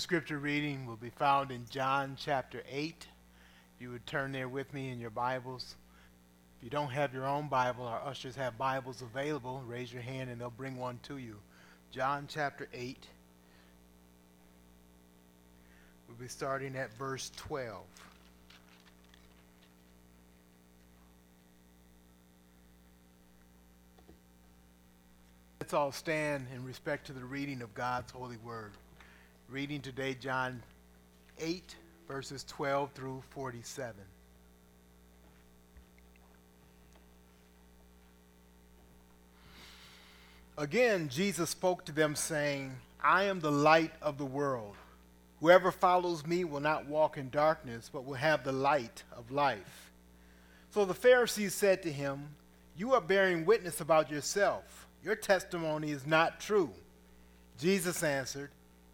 Scripture reading will be found in John chapter 8. If you would turn there with me in your Bibles. If you don't have your own Bible, our ushers have Bibles available. Raise your hand and they'll bring one to you. John chapter 8. We'll be starting at verse 12. Let's all stand in respect to the reading of God's holy word. Reading today, John 8, verses 12 through 47. Again, Jesus spoke to them, saying, I am the light of the world. Whoever follows me will not walk in darkness, but will have the light of life. So the Pharisees said to him, You are bearing witness about yourself. Your testimony is not true. Jesus answered,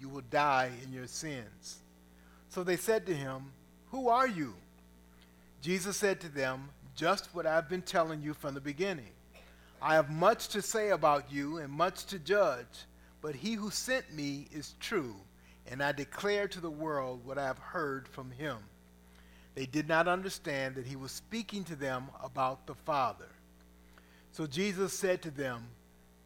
you will die in your sins. So they said to him, Who are you? Jesus said to them, Just what I've been telling you from the beginning. I have much to say about you and much to judge, but he who sent me is true, and I declare to the world what I have heard from him. They did not understand that he was speaking to them about the Father. So Jesus said to them,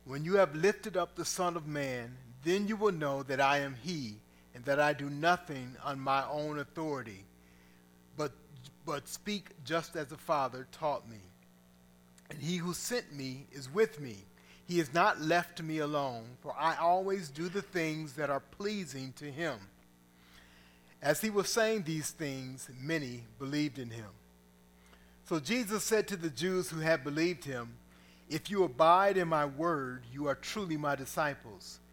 When you have lifted up the Son of Man, then you will know that I am he, and that I do nothing on my own authority, but, but speak just as the Father taught me. And he who sent me is with me. He has not left me alone, for I always do the things that are pleasing to him. As he was saying these things, many believed in him. So Jesus said to the Jews who had believed him, If you abide in my word, you are truly my disciples,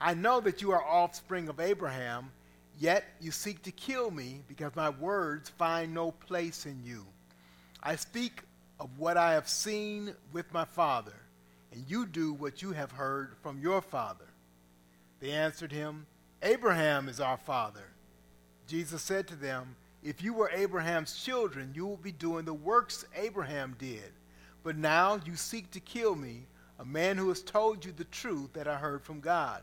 I know that you are offspring of Abraham, yet you seek to kill me because my words find no place in you. I speak of what I have seen with my father, and you do what you have heard from your father. They answered him, Abraham is our father. Jesus said to them, If you were Abraham's children, you would be doing the works Abraham did. But now you seek to kill me, a man who has told you the truth that I heard from God.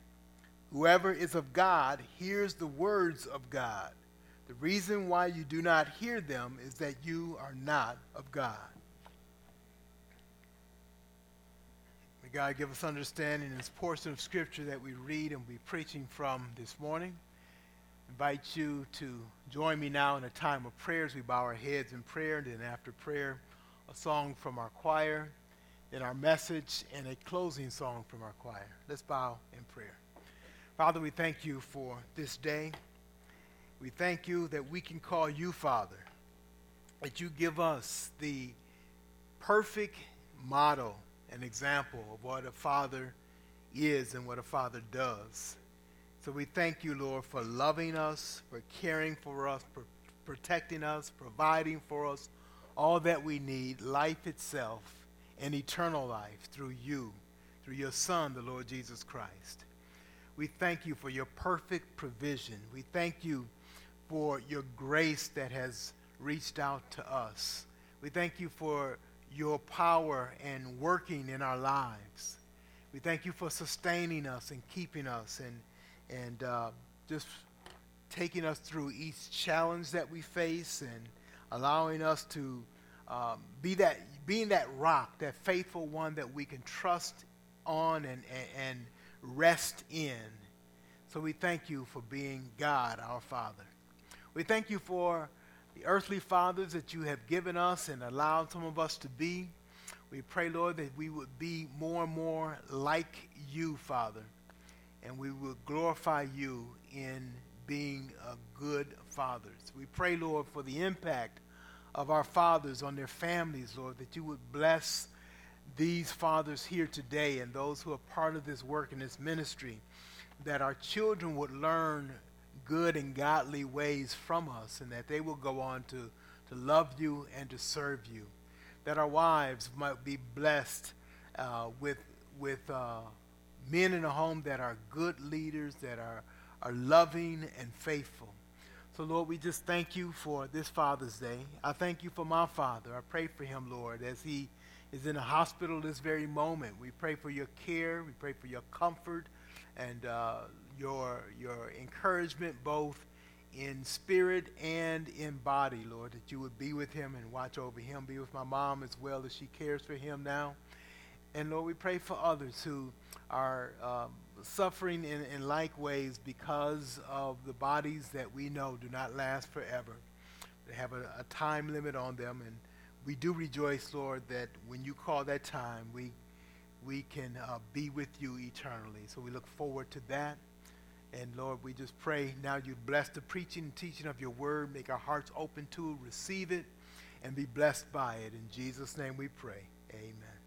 Whoever is of God hears the words of God. The reason why you do not hear them is that you are not of God. May God give us understanding in this portion of Scripture that we read and be preaching from this morning. Invite you to join me now in a time of prayer as we bow our heads in prayer, and then after prayer, a song from our choir, then our message, and a closing song from our choir. Let's bow in prayer. Father, we thank you for this day. We thank you that we can call you Father, that you give us the perfect model and example of what a father is and what a father does. So we thank you, Lord, for loving us, for caring for us, for protecting us, providing for us all that we need, life itself, and eternal life through you, through your Son, the Lord Jesus Christ. We thank you for your perfect provision. We thank you for your grace that has reached out to us. We thank you for your power and working in our lives. We thank you for sustaining us and keeping us and, and uh, just taking us through each challenge that we face and allowing us to um, be that, being that rock, that faithful one that we can trust on and, and, and rest in. So we thank you for being God, our Father. We thank you for the earthly fathers that you have given us and allowed some of us to be. We pray, Lord, that we would be more and more like you, Father, and we will glorify you in being a good fathers. We pray, Lord, for the impact of our fathers on their families, Lord, that you would bless these fathers here today and those who are part of this work and this ministry, that our children would learn good and godly ways from us and that they will go on to, to love you and to serve you. That our wives might be blessed uh, with, with uh, men in a home that are good leaders, that are, are loving and faithful. So, Lord, we just thank you for this Father's Day. I thank you for my father. I pray for him, Lord, as he is in a hospital this very moment. We pray for your care. We pray for your comfort and uh, your, your encouragement, both in spirit and in body, Lord, that you would be with him and watch over him. Be with my mom as well as she cares for him now. And Lord, we pray for others who are um, suffering in, in like ways because of the bodies that we know do not last forever. They have a, a time limit on them. And we do rejoice, Lord, that when you call that time, we, we can uh, be with you eternally. So we look forward to that. And Lord, we just pray now you bless the preaching and teaching of your word. Make our hearts open to it, receive it and be blessed by it. In Jesus' name we pray. Amen.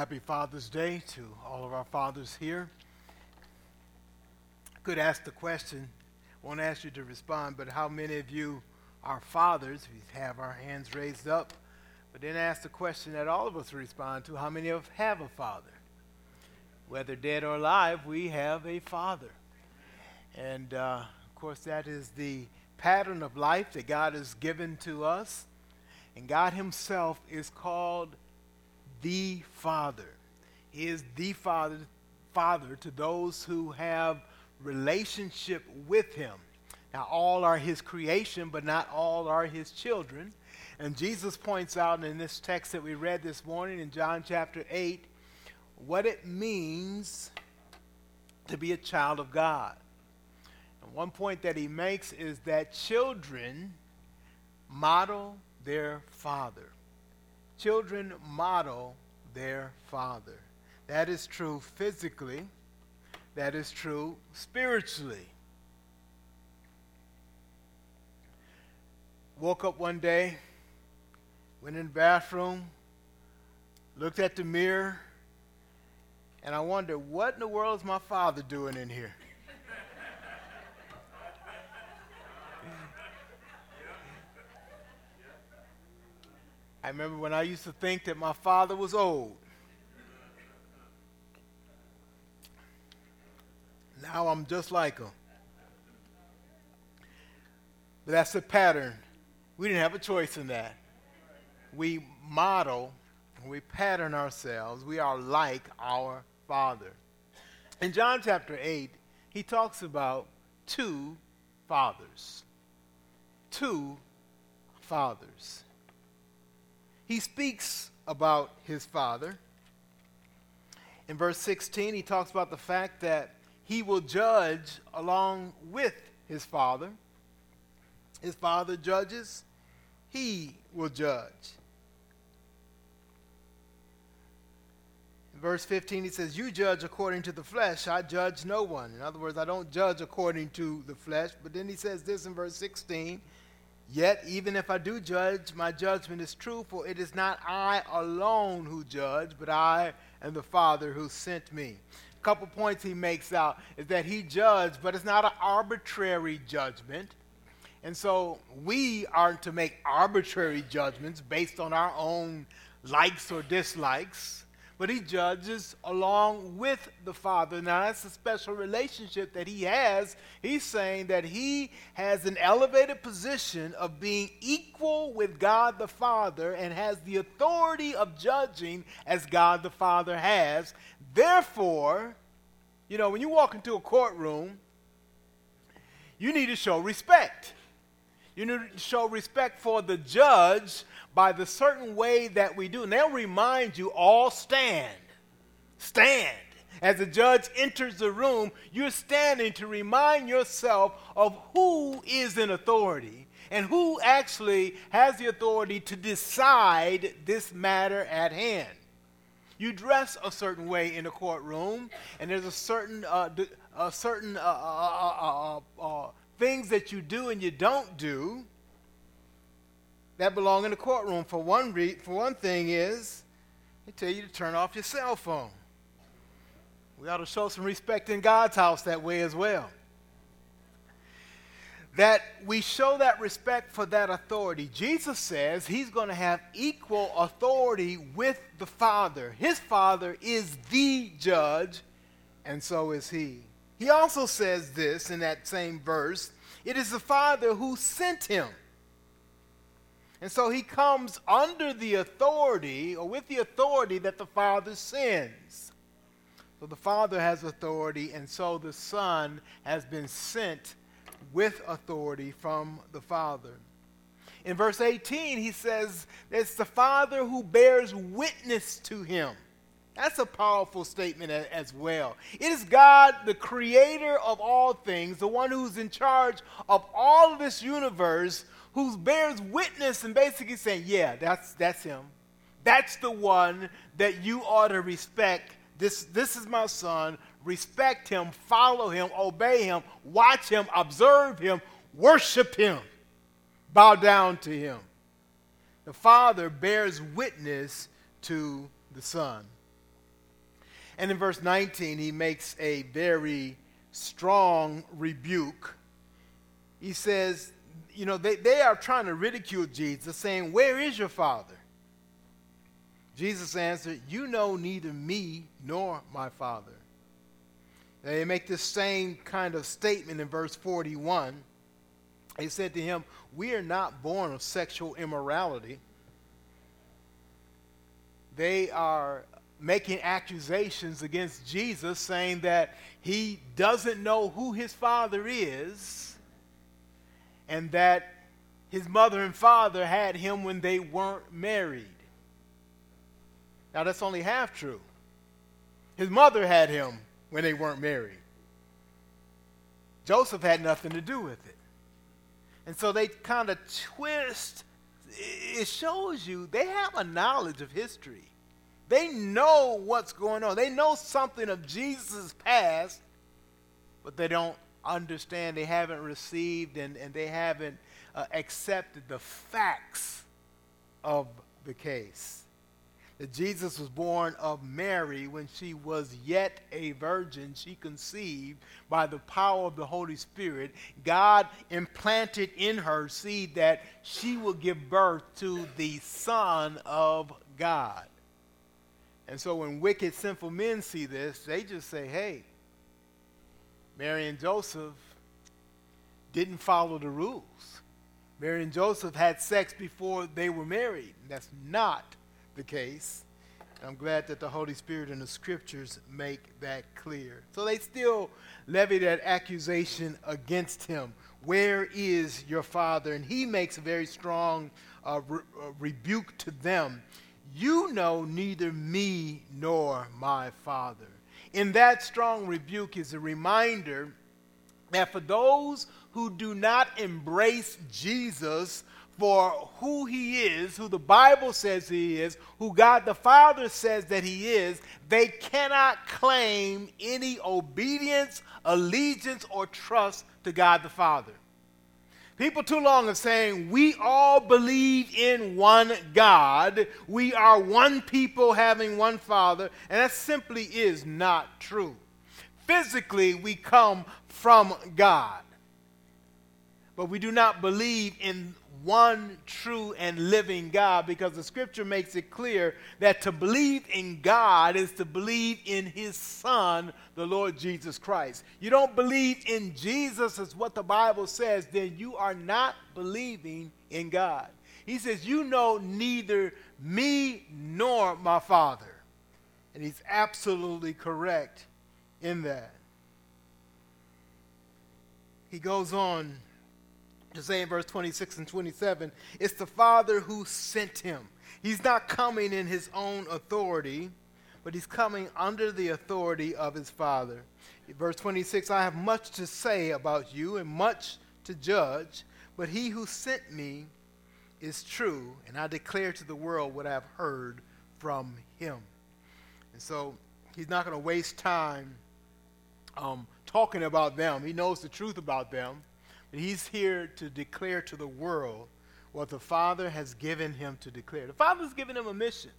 Happy Father's Day to all of our fathers here. Could ask the question, won't ask you to respond, but how many of you are fathers? We have our hands raised up, but then ask the question that all of us respond to how many of have a father? Whether dead or alive, we have a father. And uh, of course, that is the pattern of life that God has given to us. And God Himself is called the Father. He is the Father, Father to those who have relationship with Him. Now, all are His creation, but not all are His children. And Jesus points out in this text that we read this morning in John chapter 8 what it means to be a child of God. And one point that he makes is that children model their father Children model their father. That is true physically, that is true spiritually. Woke up one day, went in the bathroom, looked at the mirror, and I wondered, what in the world is my father doing in here? I remember when I used to think that my father was old. Now I'm just like him. But that's the pattern. We didn't have a choice in that. We model, we pattern ourselves. We are like our Father. In John chapter 8, he talks about two fathers. Two fathers. He speaks about his father. In verse 16, he talks about the fact that he will judge along with his father. His father judges, he will judge. In verse 15, he says, You judge according to the flesh, I judge no one. In other words, I don't judge according to the flesh. But then he says this in verse 16 Yet, even if I do judge, my judgment is true, for it is not I alone who judge, but I and the Father who sent me. A couple points he makes out is that he judged, but it's not an arbitrary judgment. And so we aren't to make arbitrary judgments based on our own likes or dislikes, but he judges along with the Father. Now, that's a special relationship that he has. He's saying that he has an elevated position of being equal with God the Father and has the authority of judging as God the Father has. Therefore, you know, when you walk into a courtroom, you need to show respect. You need to show respect for the judge by the certain way that we do. And they'll remind you all stand. Stand. As the judge enters the room, you're standing to remind yourself of who is in authority and who actually has the authority to decide this matter at hand. You dress a certain way in a courtroom, and there's a certain, uh, a certain uh, uh, uh, uh things that you do and you don't do that belong in the courtroom. For one, re- for one thing is, they tell you to turn off your cell phone. We ought to show some respect in God's house that way as well. That we show that respect for that authority. Jesus says he's going to have equal authority with the Father. His Father is the judge, and so is he. He also says this in that same verse it is the Father who sent him. And so he comes under the authority, or with the authority that the Father sends. So the Father has authority, and so the Son has been sent with authority from the Father. In verse 18, he says, It's the Father who bears witness to him. That's a powerful statement as well. It is God, the creator of all things, the one who's in charge of all of this universe, who bears witness and basically saying, Yeah, that's, that's him. That's the one that you ought to respect. This, this is my son. Respect him, follow him, obey him, watch him, observe him, worship him, bow down to him. The Father bears witness to the Son. And in verse 19, he makes a very strong rebuke. He says, you know, they, they are trying to ridicule Jesus, saying, Where is your father? Jesus answered, You know neither me nor my father. They make this same kind of statement in verse 41. He said to him, We are not born of sexual immorality. They are making accusations against Jesus, saying that he doesn't know who his father is and that his mother and father had him when they weren't married. Now, that's only half true. His mother had him when they weren't married. Joseph had nothing to do with it. And so they kind of twist. It shows you they have a knowledge of history. They know what's going on. They know something of Jesus' past, but they don't understand. They haven't received and, and they haven't uh, accepted the facts of the case. That Jesus was born of Mary when she was yet a virgin. She conceived by the power of the Holy Spirit. God implanted in her seed that she would give birth to the Son of God. And so when wicked, sinful men see this, they just say, hey, Mary and Joseph didn't follow the rules. Mary and Joseph had sex before they were married. That's not the case. I'm glad that the Holy Spirit and the scriptures make that clear. So they still levy that accusation against him. Where is your father? And he makes a very strong uh, re- uh, rebuke to them. You know neither me nor my father. In that strong rebuke is a reminder that for those who do not embrace Jesus for who he is, who the Bible says he is, who God the Father says that he is, they cannot claim any obedience, allegiance, or trust to God the Father. People too long are saying we all believe in one God, we are one people having one Father, and that simply is not true. Physically, we come from God but we do not believe in one true and living God because the scripture makes it clear that to believe in God is to believe in his son, the Lord Jesus Christ. You don't believe in Jesus as what the Bible says, then you are not believing in God. He says, You know neither me nor my Father. And he's absolutely correct in that. He goes on to say in verse 26 and 27, it's the Father who sent him. He's not coming in his own authority, but he's coming under the authority of his Father. Verse 26 I have much to say about you and much to judge, but he who sent me is true, and I declare to the world what I've heard from him. And so he's not going to waste time um, talking about them. He knows the truth about them. He's here to declare to the world what the Father has given him to declare. The Father's given him a mission.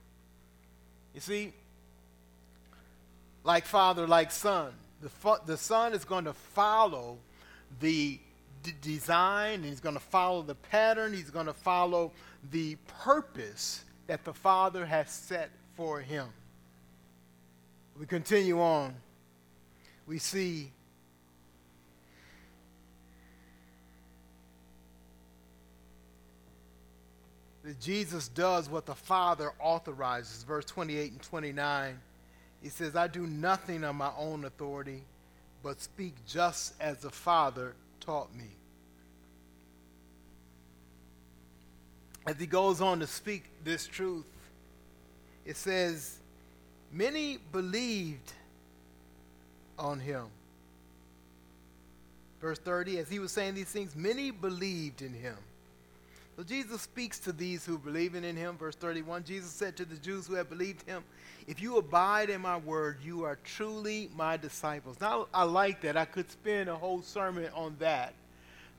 You see, like Father, like Son. The, fa- the Son is going to follow the d- design, he's going to follow the pattern, he's going to follow the purpose that the Father has set for him. We continue on. We see that Jesus does what the Father authorizes. Verse 28 and 29, he says, I do nothing on my own authority, but speak just as the Father taught me. As he goes on to speak this truth, it says, Many believed on him. Verse 30, as he was saying these things, many believed in him. So Jesus speaks to these who believe in him. Verse 31 Jesus said to the Jews who had believed him, If you abide in my word, you are truly my disciples. Now, I like that. I could spend a whole sermon on that.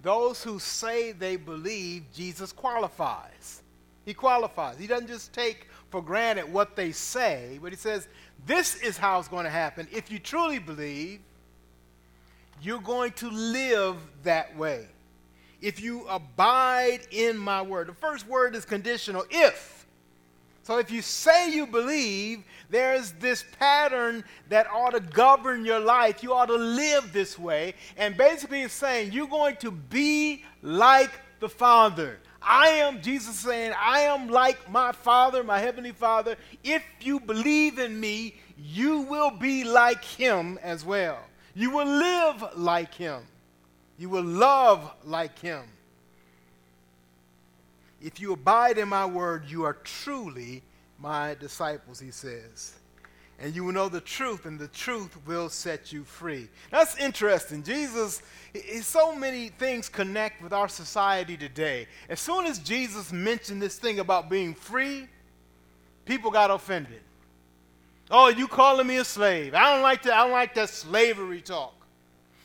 Those who say they believe, Jesus qualifies. He qualifies. He doesn't just take for granted what they say, but he says, This is how it's going to happen. If you truly believe, you're going to live that way if you abide in my word. The first word is conditional, if. So if you say you believe, there's this pattern that ought to govern your life. You ought to live this way. And basically, it's saying you're going to be like the Father. I am, Jesus saying, I am like my Father, my Heavenly Father. If you believe in me, you will be like Him as well. You will live like Him. You will love like him. If you abide in my word, you are truly my disciples, he says. And you will know the truth, and the truth will set you free. That's interesting. Jesus, so many things connect with our society today. As soon as Jesus mentioned this thing about being free, people got offended. Oh, you calling me a slave? I don't like that. I don't like that slavery talk.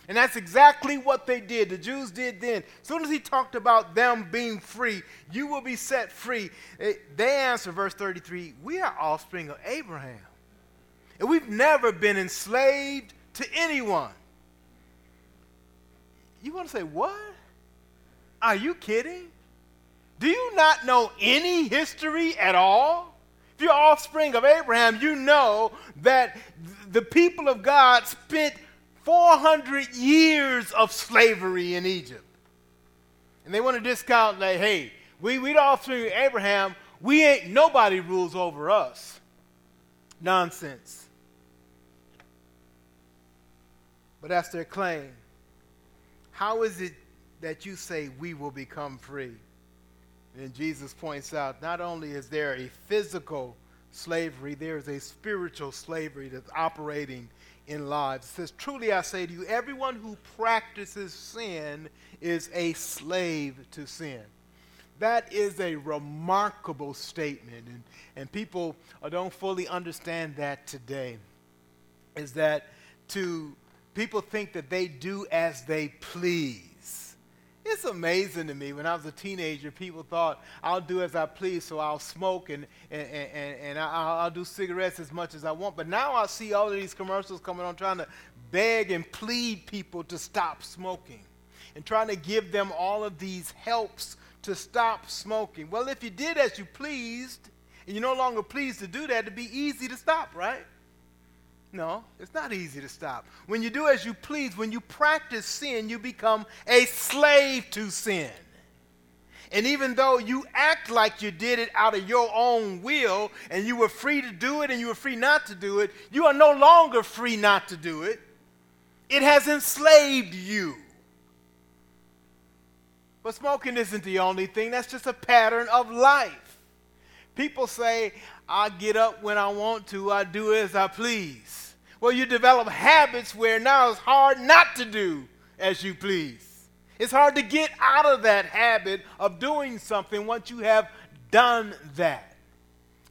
And that's exactly what they did. The Jews did then. As soon as he talked about them being free, you will be set free. They answer, verse 33, we are offspring of Abraham. And we've never been enslaved to anyone. You want to say, what? Are you kidding? Do you not know any history at all? If you're offspring of Abraham, you know that the people of God spent 400 years of slavery in Egypt. And they want to discount, like, hey, we, we the offspring of Abraham, we ain't, nobody rules over us. Nonsense. But that's their claim. How is it that you say we will become free? And Jesus points out not only is there a physical slavery, there is a spiritual slavery that's operating in lives. It says, Truly I say to you, everyone who practices sin is a slave to sin. That is a remarkable statement, and, and people don't fully understand that today. Is that to people think that they do as they please. It's amazing to me. When I was a teenager, people thought I'll do as I please, so I'll smoke and, and, and, and I'll, I'll do cigarettes as much as I want. But now I see all of these commercials coming on trying to beg and plead people to stop smoking and trying to give them all of these helps to stop smoking. Well, if you did as you pleased and you're no longer pleased to do that, it'd be easy to stop, right? No, it's not easy to stop. When you do as you please, when you practice sin, you become a slave to sin. And even though you act like you did it out of your own will and you were free to do it and you were free not to do it, you are no longer free not to do it. It has enslaved you. But smoking isn't the only thing, that's just a pattern of life. People say, I get up when I want to, I do as I please. Well, you develop habits where now it's hard not to do as you please. It's hard to get out of that habit of doing something once you have done that.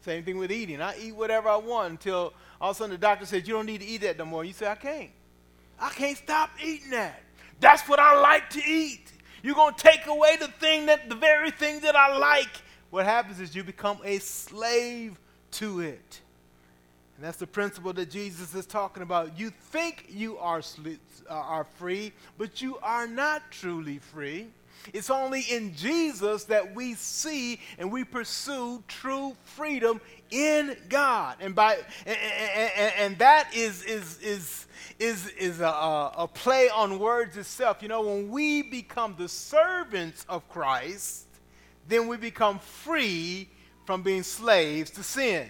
Same thing with eating. I eat whatever I want until all of a sudden the doctor says, You don't need to eat that no more. You say, I can't. I can't stop eating that. That's what I like to eat. You're going to take away the thing that, the very thing that I like. What happens is you become a slave to it. And that's the principle that Jesus is talking about. You think you are, uh, are free, but you are not truly free. It's only in Jesus that we see and we pursue true freedom in God. And by and, and, and that is is is is is a, a play on words itself. You know, when we become the servants of Christ, then we become free from being slaves to sin.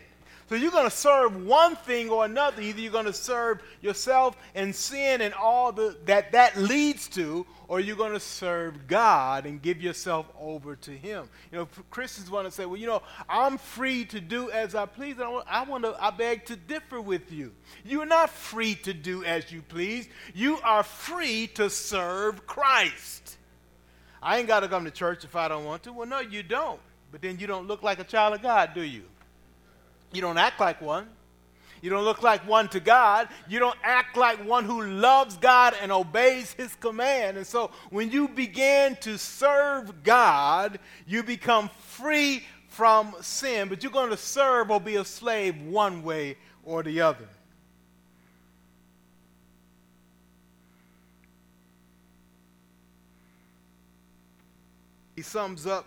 So you're going to serve one thing or another. Either you're going to serve yourself and sin and all the, that that leads to, or you're going to serve God and give yourself over to Him. You know, Christians want to say, well, you know, I'm free to do as I please. I want, I want to, I beg to differ with you. You are not free to do as you please. You are free to serve Christ. I ain't got to come to church if I don't want to. Well, no, you don't. But then you don't look like a child of God, do you? You don't act like one. You don't look like one to God. You don't act like one who loves God and obeys his command. And so when you begin to serve God, you become free from sin, but you're going to serve or be a slave one way or the other. He sums up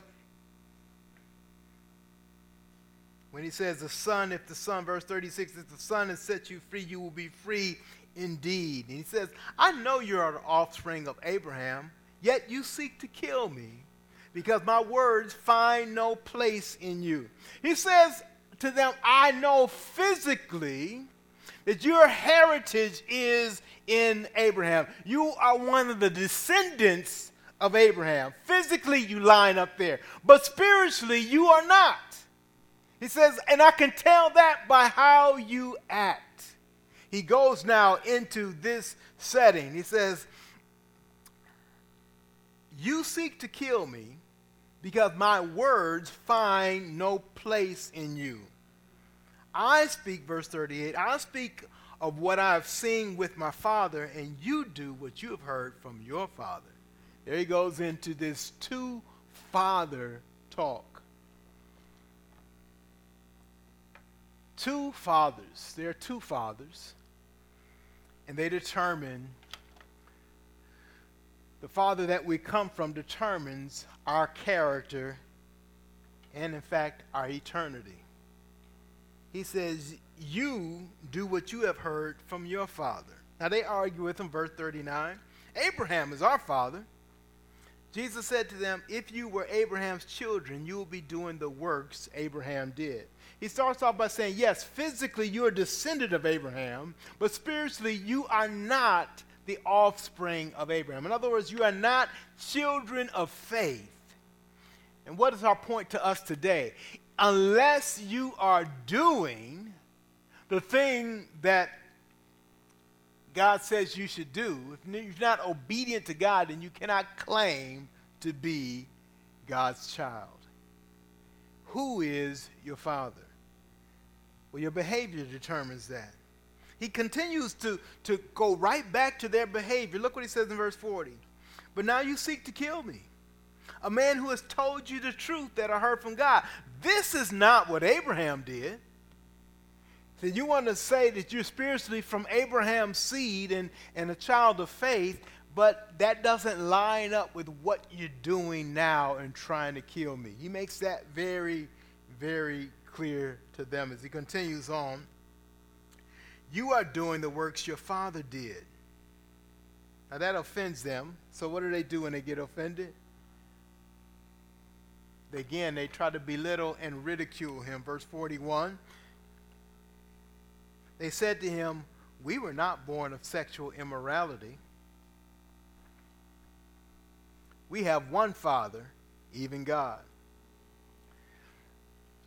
When he says, The Son, if the Son, verse 36, if the Son has set you free, you will be free indeed. And he says, I know you're an offspring of Abraham, yet you seek to kill me because my words find no place in you. He says to them, I know physically that your heritage is in Abraham. You are one of the descendants of Abraham. Physically, you line up there, but spiritually, you are not. He says, and I can tell that by how you act. He goes now into this setting. He says, You seek to kill me because my words find no place in you. I speak, verse 38, I speak of what I have seen with my father, and you do what you have heard from your father. There he goes into this two father talk. Two fathers. There are two fathers. And they determine, the father that we come from determines our character and, in fact, our eternity. He says, You do what you have heard from your father. Now they argue with him, verse 39. Abraham is our father. Jesus said to them, If you were Abraham's children, you will be doing the works Abraham did. He starts off by saying, Yes, physically you're a descendant of Abraham, but spiritually you are not the offspring of Abraham. In other words, you are not children of faith. And what is our point to us today? Unless you are doing the thing that God says you should do, if you're not obedient to God, then you cannot claim to be God's child. Who is your father? Well, your behavior determines that. He continues to, to go right back to their behavior. Look what he says in verse 40. But now you seek to kill me, a man who has told you the truth that I heard from God. This is not what Abraham did. So you want to say that you're spiritually from Abraham's seed and, and a child of faith, but that doesn't line up with what you're doing now and trying to kill me. He makes that very, very clear to them as he continues on. You are doing the works your father did. Now that offends them. So what do they do when they get offended? Again, they try to belittle and ridicule him. Verse 41 they said to him, We were not born of sexual immorality. We have one Father, even God.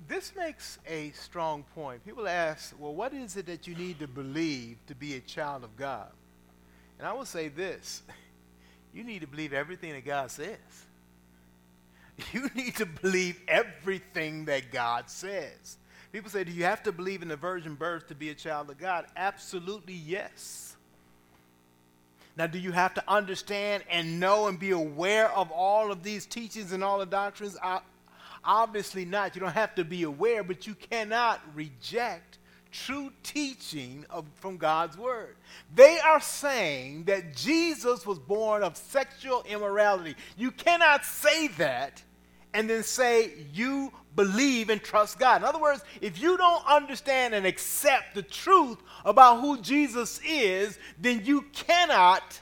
This makes a strong point. People ask, well, what is it that you need to believe to be a child of God? And I will say this you need to believe everything that God says. You need to believe everything that God says. People say, Do you have to believe in the virgin birth to be a child of God? Absolutely, yes. Now, do you have to understand and know and be aware of all of these teachings and all the doctrines? Obviously not. You don't have to be aware, but you cannot reject true teaching of, from God's word. They are saying that Jesus was born of sexual immorality. You cannot say that and then say you believe and trust God. In other words, if you don't understand and accept the truth about who Jesus is, then you cannot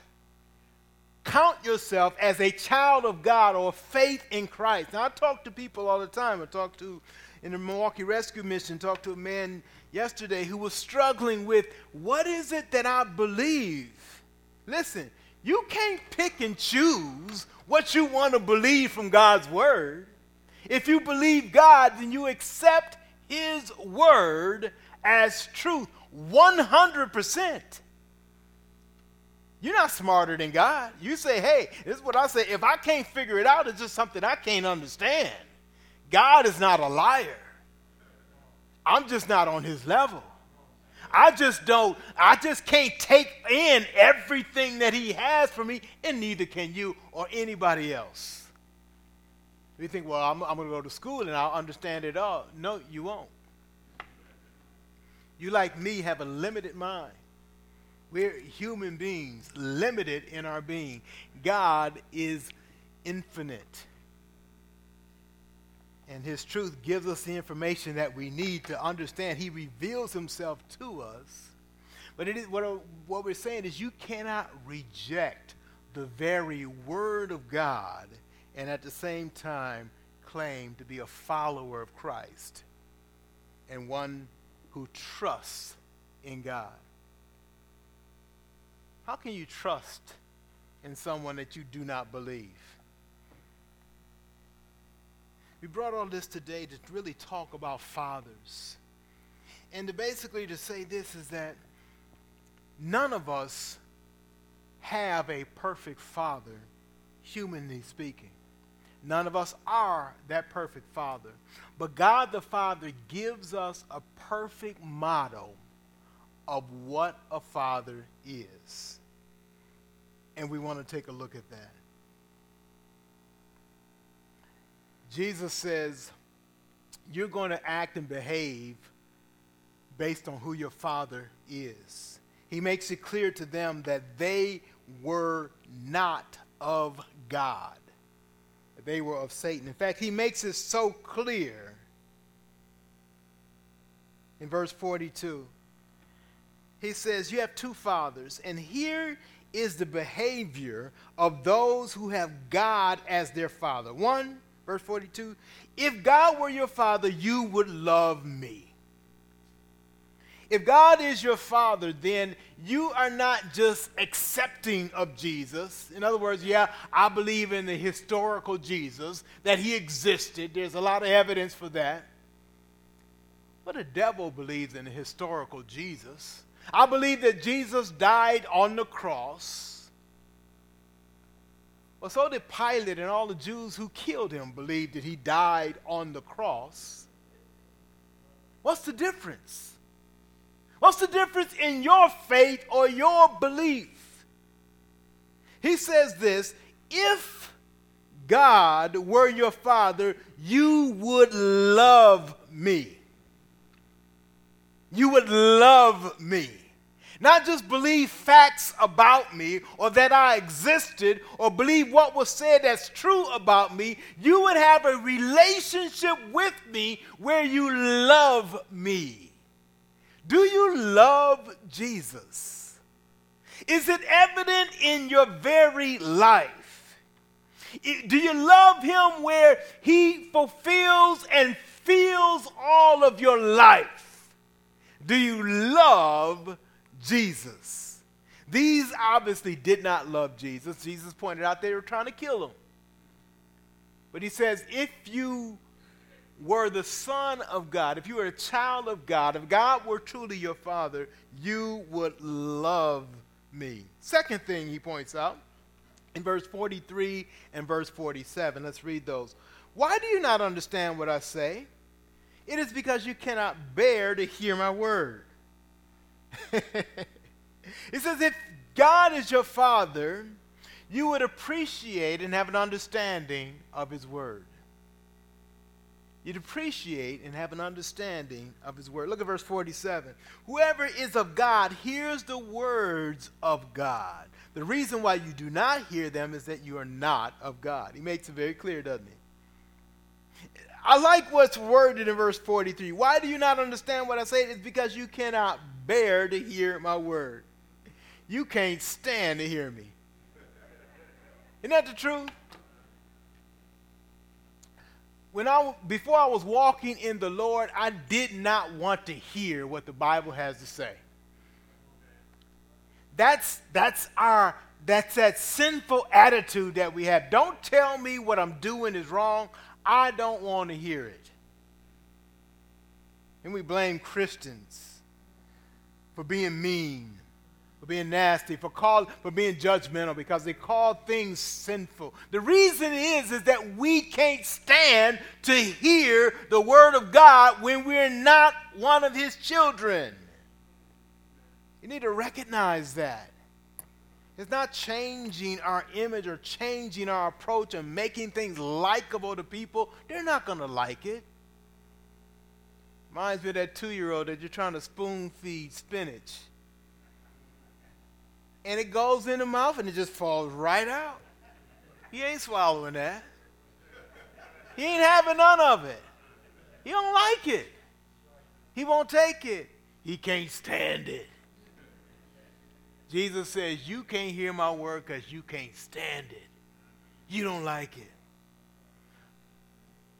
count yourself as a child of God or faith in Christ. Now, I talk to people all the time. I talk to, in the Milwaukee Rescue Mission, talked to a man yesterday who was struggling with what is it that I believe? Listen, you can't pick and choose what you want to believe from God's Word. If you believe God, then you accept His Word as truth 100%. You're not smarter than God. You say, hey, this is what I say. If I can't figure it out, it's just something I can't understand. God is not a liar. I'm just not on his level. I just don't, I just can't take in everything that he has for me, and neither can you or anybody else. You think, well, I'm, I'm going to go to school and I'll understand it all. No, you won't. You, like me, have a limited mind. We're human beings, limited in our being. God is infinite. And His truth gives us the information that we need to understand. He reveals Himself to us. But it is, what, what we're saying is you cannot reject the very Word of God and at the same time claim to be a follower of Christ and one who trusts in God. How can you trust in someone that you do not believe? We brought all this today to really talk about fathers. And to basically to say this is that none of us have a perfect father, humanly speaking. None of us are that perfect father. But God the Father gives us a perfect model of what a father is. And we want to take a look at that. Jesus says, You're going to act and behave based on who your father is. He makes it clear to them that they were not of God, they were of Satan. In fact, he makes it so clear in verse 42. He says, You have two fathers, and here is the behavior of those who have God as their father. One, verse 42 If God were your father, you would love me. If God is your father, then you are not just accepting of Jesus. In other words, yeah, I believe in the historical Jesus, that he existed. There's a lot of evidence for that. But the devil believes in the historical Jesus. I believe that Jesus died on the cross. Well, so did Pilate and all the Jews who killed him believed that he died on the cross. What's the difference? What's the difference in your faith or your belief? He says this if God were your father, you would love me. You would love me. Not just believe facts about me or that I existed or believe what was said that's true about me. You would have a relationship with me where you love me. Do you love Jesus? Is it evident in your very life? Do you love him where he fulfills and fills all of your life? Do you love Jesus? These obviously did not love Jesus. Jesus pointed out they were trying to kill him. But he says, if you were the Son of God, if you were a child of God, if God were truly your Father, you would love me. Second thing he points out in verse 43 and verse 47. Let's read those. Why do you not understand what I say? It is because you cannot bear to hear my word. he says, if God is your Father, you would appreciate and have an understanding of his word you'd appreciate and have an understanding of his word. Look at verse 47. Whoever is of God hears the words of God. The reason why you do not hear them is that you are not of God. He makes it very clear, doesn't he? I like what's worded in verse 43. Why do you not understand what I say? It's because you cannot bear to hear my word. You can't stand to hear me. Isn't that the truth? when I before I was walking in the Lord, I did not want to hear what the Bible has to say. That's that's our that's that sinful attitude that we have. Don't tell me what I'm doing is wrong. I don't want to hear it. And we blame Christians for being mean for being nasty, for call, for being judgmental, because they call things sinful. The reason is is that we can't stand to hear the word of God when we're not one of his children. You need to recognize that. It's not changing our image or changing our approach and making things likable to people. They're not going to like it. Reminds me of that two year old that you're trying to spoon feed spinach and it goes in the mouth and it just falls right out. He ain't swallowing that. He ain't having none of it. He don't like it. He won't take it. He can't stand it. Jesus says, You can't hear my word because you can't stand it. You don't like it.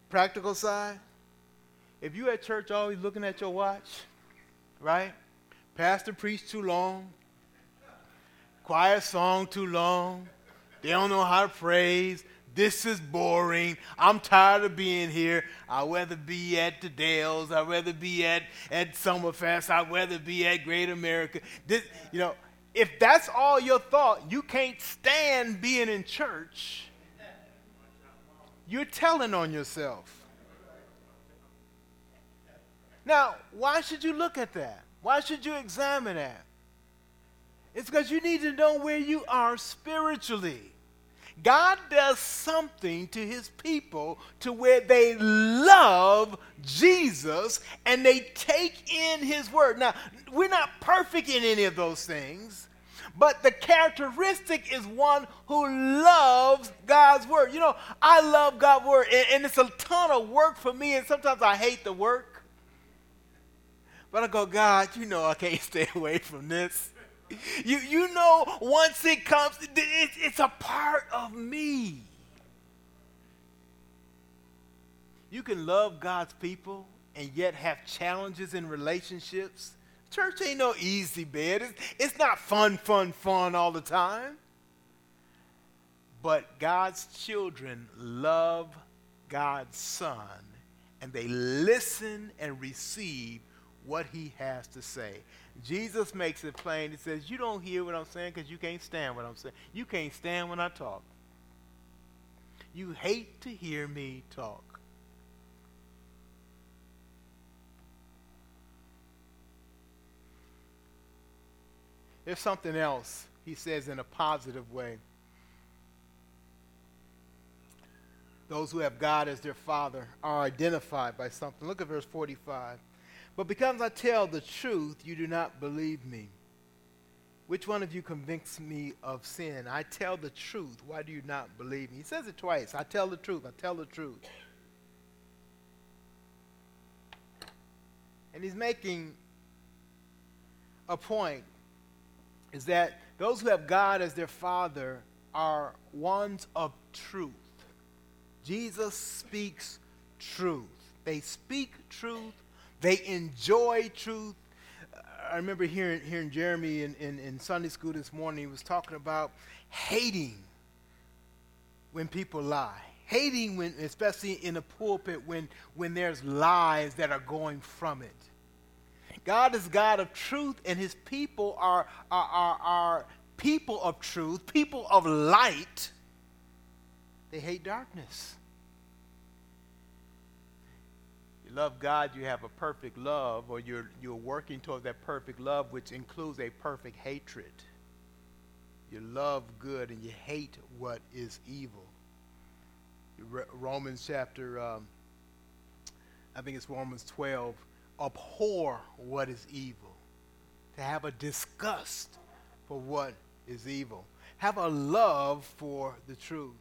Practical side, if you at church always looking at your watch, right? Pastor preached too long, Quiet song too long. They don't know how to praise. This is boring. I'm tired of being here. I'd rather be at the Dells. I'd rather be at, at Summerfest. I'd rather be at Great America. This, you know, if that's all your thought, you can't stand being in church. You're telling on yourself. Now, why should you look at that? Why should you examine that? It's because you need to know where you are spiritually. God does something to his people to where they love Jesus and they take in his word. Now, we're not perfect in any of those things, but the characteristic is one who loves God's word. You know, I love God's word, and, and it's a ton of work for me, and sometimes I hate the work. But I go, God, you know I can't stay away from this. You, you know, once it comes, it, it's a part of me. You can love God's people and yet have challenges in relationships. Church ain't no easy bed. It's, it's not fun, fun, fun all the time. But God's children love God's Son and they listen and receive what he has to say. Jesus makes it plain. He says, You don't hear what I'm saying because you can't stand what I'm saying. You can't stand when I talk. You hate to hear me talk. There's something else he says in a positive way. Those who have God as their Father are identified by something. Look at verse 45. But because I tell the truth, you do not believe me. Which one of you convicts me of sin? I tell the truth. Why do you not believe me? He says it twice. I tell the truth. I tell the truth. And he's making a point is that those who have God as their father are ones of truth. Jesus speaks truth. They speak truth they enjoy truth. I remember hearing, hearing Jeremy in, in, in Sunday school this morning. He was talking about hating when people lie. Hating when, especially in the pulpit, when, when there's lies that are going from it. God is God of truth, and his people are, are, are, are people of truth, people of light. They hate darkness you love God, you have a perfect love, or you're, you're working towards that perfect love, which includes a perfect hatred. You love good and you hate what is evil. Romans chapter, um, I think it's Romans 12, abhor what is evil. To have a disgust for what is evil. Have a love for the truth.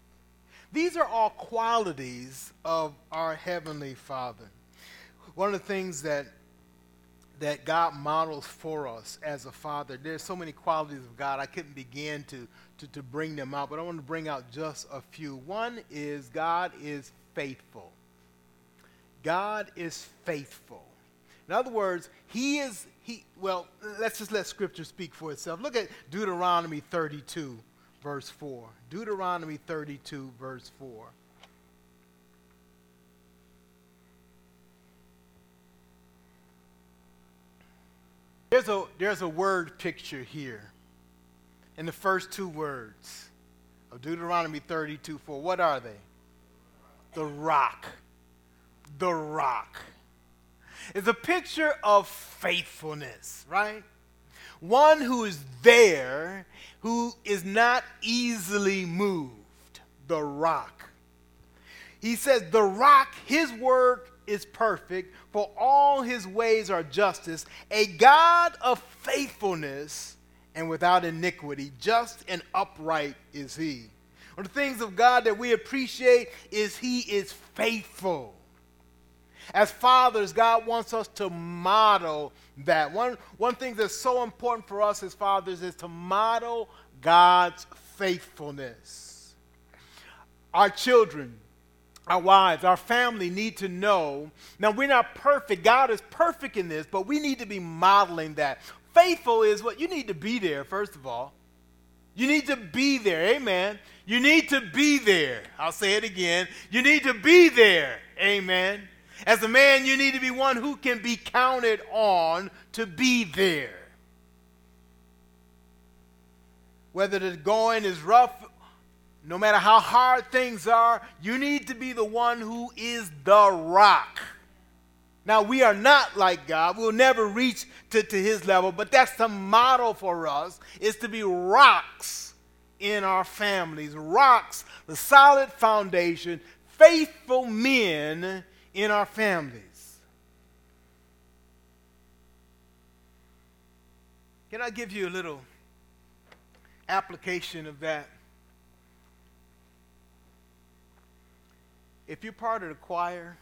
These are all qualities of our Heavenly Father one of the things that that God models for us as a father. There's so many qualities of God, I couldn't begin to, to, to bring them out, but I want to bring out just a few. One is God is faithful. God is faithful. In other words, He is, He, well, let's just let Scripture speak for itself. Look at Deuteronomy 32, verse 4. Deuteronomy 32, verse 4. There's a, there's a word picture here in the first two words of Deuteronomy 32 4. What are they? The rock. The rock. It's a picture of faithfulness, right? One who is there, who is not easily moved. The rock. He says, The rock, his word is perfect, for all his ways are justice, a God of faithfulness and without iniquity. Just and upright is he. One of the things of God that we appreciate is he is faithful. As fathers, God wants us to model that. One, one thing that's so important for us as fathers is to model God's faithfulness. Our children, our wives, our family need to know. Now, we're not perfect. God is perfect in this, but we need to be modeling that. Faithful is what you need to be there, first of all. You need to be there. Amen. You need to be there. I'll say it again. You need to be there. Amen. As a man, you need to be one who can be counted on to be there. Whether the going is rough no matter how hard things are, you need to be the one who is the rock. Now, we are not like God. We'll never reach to, to his level, but that's the model for us, is to be rocks in our families. Rocks, the solid foundation, faithful men in our families. Can I give you a little application of that? If you're part of the choir,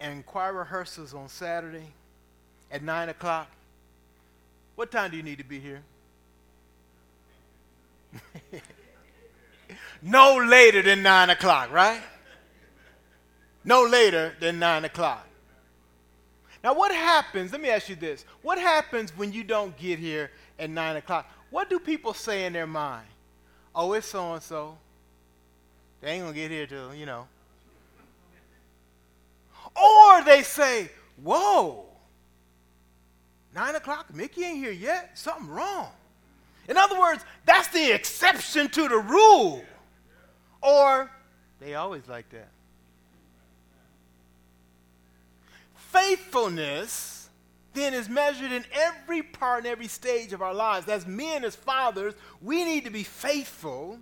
and choir rehearsals on Saturday at 9 o'clock, what time do you need to be here? no later than 9 o'clock, right? No later than 9 o'clock. Now, what happens? Let me ask you this. What happens when you don't get here at 9 o'clock? What do people say in their mind? Oh, it's so and so. They ain't going to get here till, you know, or they say, Whoa, nine o'clock, Mickey ain't here yet. Something wrong. In other words, that's the exception to the rule. Or they always like that. Faithfulness then is measured in every part and every stage of our lives. As men, as fathers, we need to be faithful.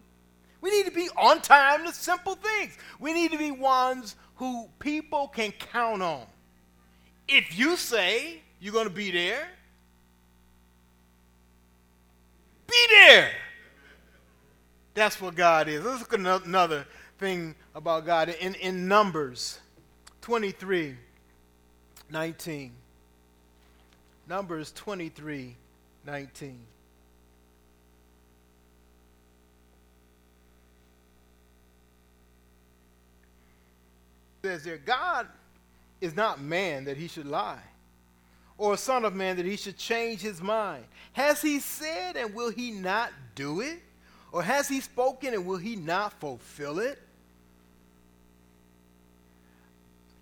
We need to be on time to simple things. We need to be ones who people can count on. If you say you're going to be there, be there. That's what God is. Let's look at another thing about God in, in Numbers 23 19. Numbers 23 19. Says there, God is not man that he should lie, or a son of man that he should change his mind. Has he said and will he not do it? Or has he spoken and will he not fulfill it?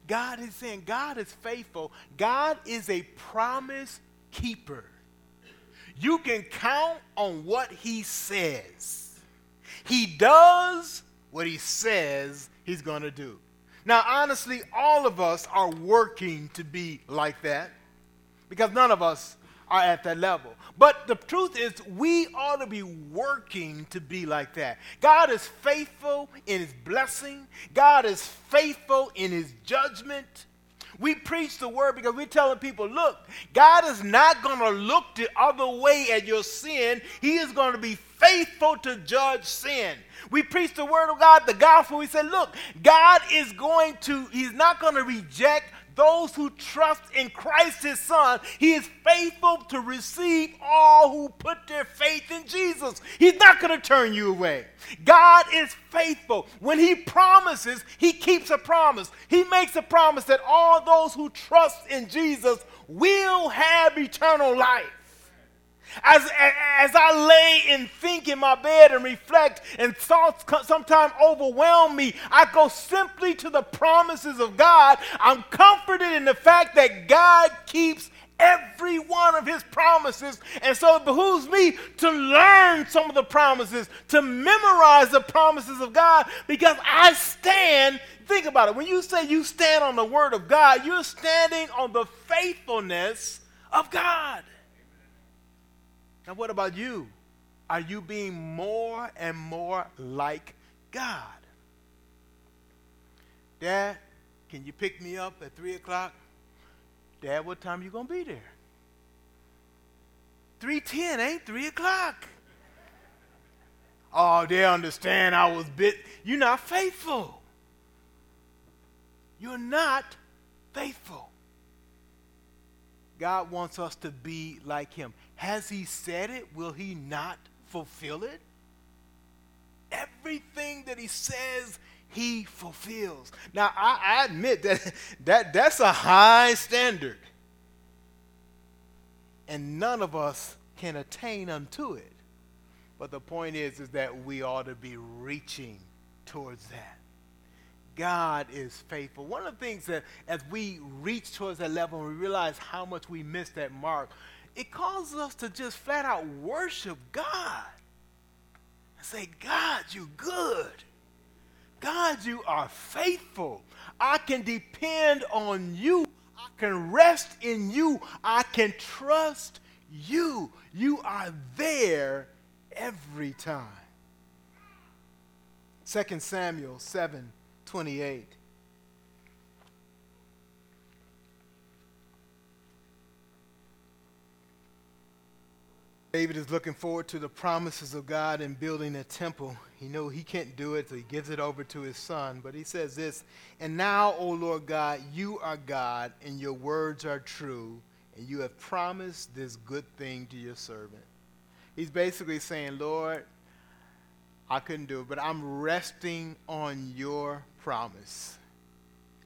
God is saying, God is faithful. God is a promise keeper. You can count on what he says. He does what he says he's going to do. Now, honestly, all of us are working to be like that because none of us are at that level. But the truth is, we ought to be working to be like that. God is faithful in his blessing, God is faithful in his judgment. We preach the word because we're telling people, look, God is not going to look the other way at your sin. He is going to be faithful to judge sin. We preach the word of God, the gospel. We say, look, God is going to, He's not going to reject those who trust in Christ his son. He is faithful to receive all who put their faith in Jesus. He's not going to turn you away. God is faithful. When he promises, he keeps a promise. He makes a promise that all those who trust in Jesus will have eternal life. As, as I lay and think in my bed and reflect, and thoughts sometimes overwhelm me, I go simply to the promises of God. I'm comforted in the fact that God keeps every one of his promises. And so it behooves me to learn some of the promises, to memorize the promises of God, because I stand. Think about it. When you say you stand on the word of God, you're standing on the faithfulness of God. Now, what about you? Are you being more and more like God? Dad, can you pick me up at 3 o'clock? Dad, what time you going to be there? 3.10 ain't 3 o'clock. Oh, they understand I was bit. You're not faithful. You're not faithful. God wants us to be like him. Has he said it? Will he not fulfill it? Everything that he says, he fulfills. Now, I, I admit that, that that's a high standard. And none of us can attain unto it. But the point is, is that we ought to be reaching towards that. God is faithful. One of the things that as we reach towards that level and we realize how much we missed that mark, it causes us to just flat out worship God and say, God, you good. God, you are faithful. I can depend on you. I can rest in you. I can trust you. You are there every time. 2 Samuel 7 28. David is looking forward to the promises of God in building a temple. He knows he can't do it, so he gives it over to his son. But he says this And now, O Lord God, you are God, and your words are true, and you have promised this good thing to your servant. He's basically saying, Lord, I couldn't do it, but I'm resting on your promise.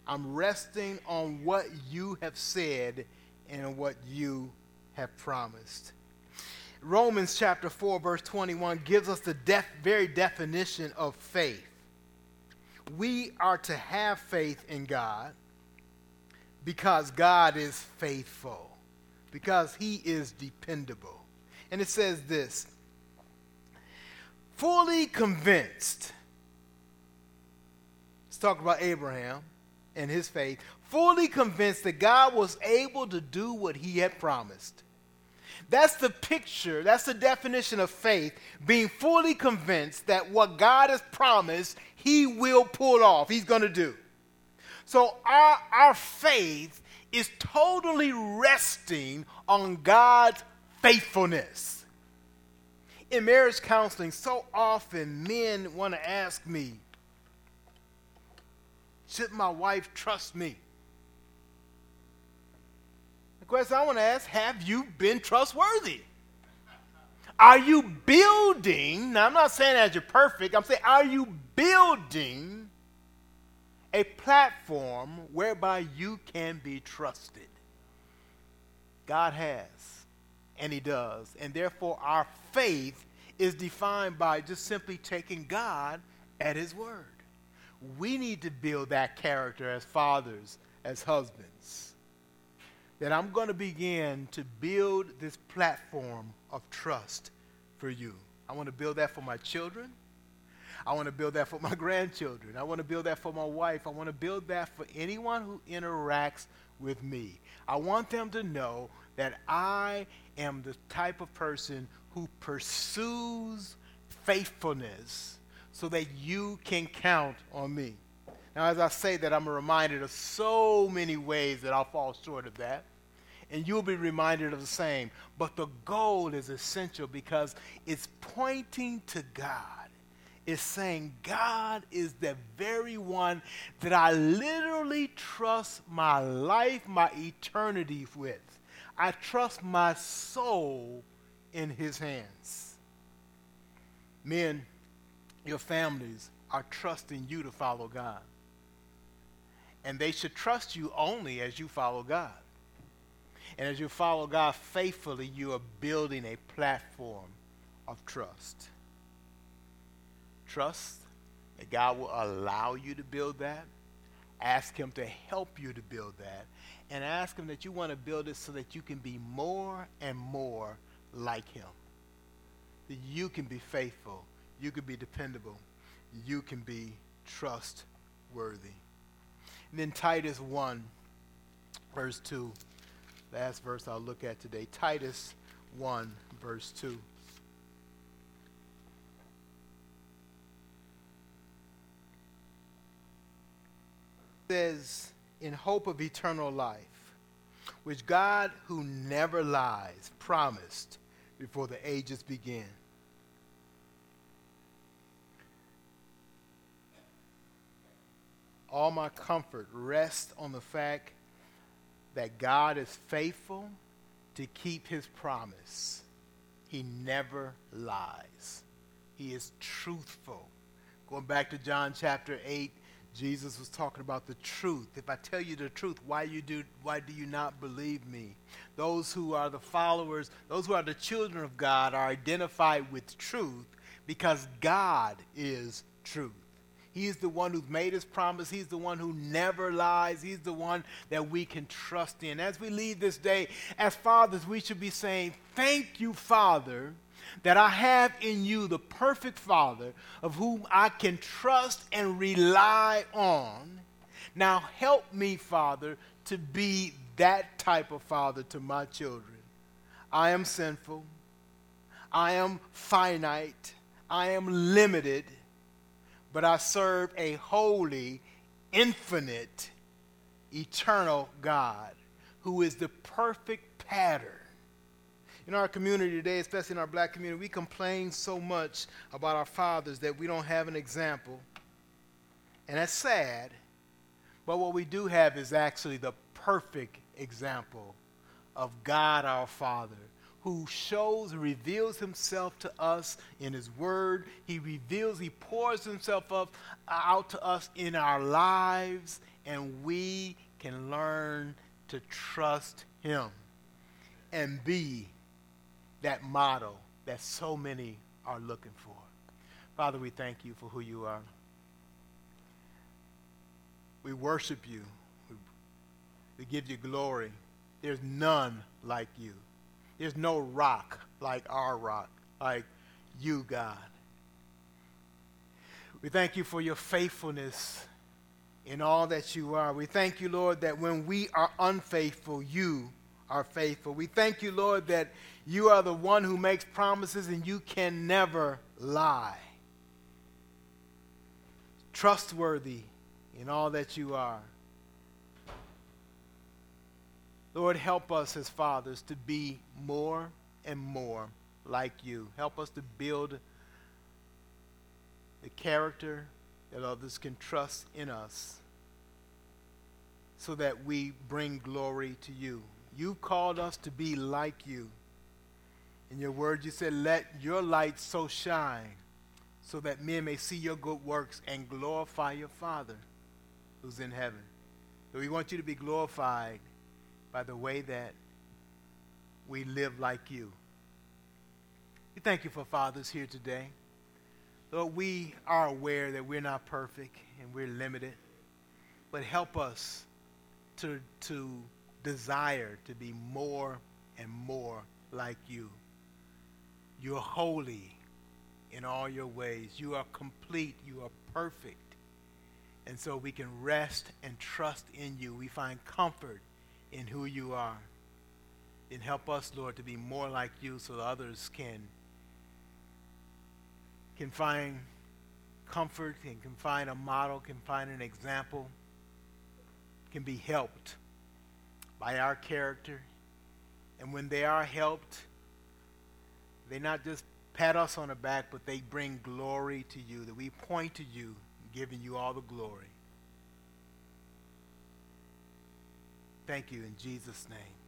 I'm resting on what you have said and what you have promised. Romans chapter 4, verse 21 gives us the def- very definition of faith. We are to have faith in God because God is faithful, because he is dependable. And it says this fully convinced. Let's talk about Abraham and his faith. Fully convinced that God was able to do what he had promised. That's the picture, that's the definition of faith, being fully convinced that what God has promised, He will pull off, He's going to do. So our, our faith is totally resting on God's faithfulness. In marriage counseling, so often men want to ask me, should my wife trust me? The question I want to ask have you been trustworthy? Are you building, now I'm not saying as you're perfect, I'm saying, are you building a platform whereby you can be trusted? God has, and He does. And therefore, our faith is defined by just simply taking God at His word. We need to build that character as fathers, as husbands that I'm going to begin to build this platform of trust for you. I want to build that for my children. I want to build that for my grandchildren. I want to build that for my wife. I want to build that for anyone who interacts with me. I want them to know that I am the type of person who pursues faithfulness so that you can count on me. Now, as I say that, I'm reminded of so many ways that I'll fall short of that and you'll be reminded of the same. But the goal is essential because it's pointing to God. It's saying God is the very one that I literally trust my life, my eternity with. I trust my soul in his hands. Men, your families are trusting you to follow God. And they should trust you only as you follow God. And as you follow God faithfully, you are building a platform of trust. Trust that God will allow you to build that. Ask Him to help you to build that. And ask Him that you want to build it so that you can be more and more like Him. That you can be faithful. You can be dependable. You can be trustworthy. And then Titus 1, verse 2 last verse I'll look at today Titus 1, verse 2. says, in hope of eternal life, which God, who never lies, promised before the ages began. All my comfort rests on the fact that God is faithful to keep his promise. He never lies. He is truthful. Going back to John chapter 8, Jesus was talking about the truth. If I tell you the truth, why you do why do you not believe me? Those who are the followers, those who are the children of God are identified with truth because God is truth. He is the one who's made his promise. He's the one who never lies. He's the one that we can trust in. As we leave this day, as fathers, we should be saying, Thank you, Father, that I have in you the perfect Father of whom I can trust and rely on. Now help me, Father, to be that type of father to my children. I am sinful. I am finite. I am limited. But I serve a holy, infinite, eternal God who is the perfect pattern. In our community today, especially in our black community, we complain so much about our fathers that we don't have an example. And that's sad. But what we do have is actually the perfect example of God our Father who shows, reveals himself to us in his word. He reveals, he pours himself up out to us in our lives, and we can learn to trust him and be that model that so many are looking for. Father, we thank you for who you are. We worship you. We give you glory. There's none like you. There's no rock like our rock, like you, God. We thank you for your faithfulness in all that you are. We thank you, Lord, that when we are unfaithful, you are faithful. We thank you, Lord, that you are the one who makes promises and you can never lie. Trustworthy in all that you are. Lord, help us as fathers to be more and more like you. Help us to build the character that others can trust in us so that we bring glory to you. You called us to be like you. In your word, you said, Let your light so shine so that men may see your good works and glorify your Father who's in heaven. So we want you to be glorified by the way that we live like you. We thank you for fathers here today. Lord, we are aware that we're not perfect and we're limited, but help us to, to desire to be more and more like you. You're holy in all your ways. You are complete. You are perfect. And so we can rest and trust in you. We find comfort in who you are. And help us, Lord, to be more like you so others can, can find comfort and can find a model, can find an example, can be helped by our character. And when they are helped, they not just pat us on the back, but they bring glory to you, that we point to you, giving you all the glory. Thank you in Jesus' name.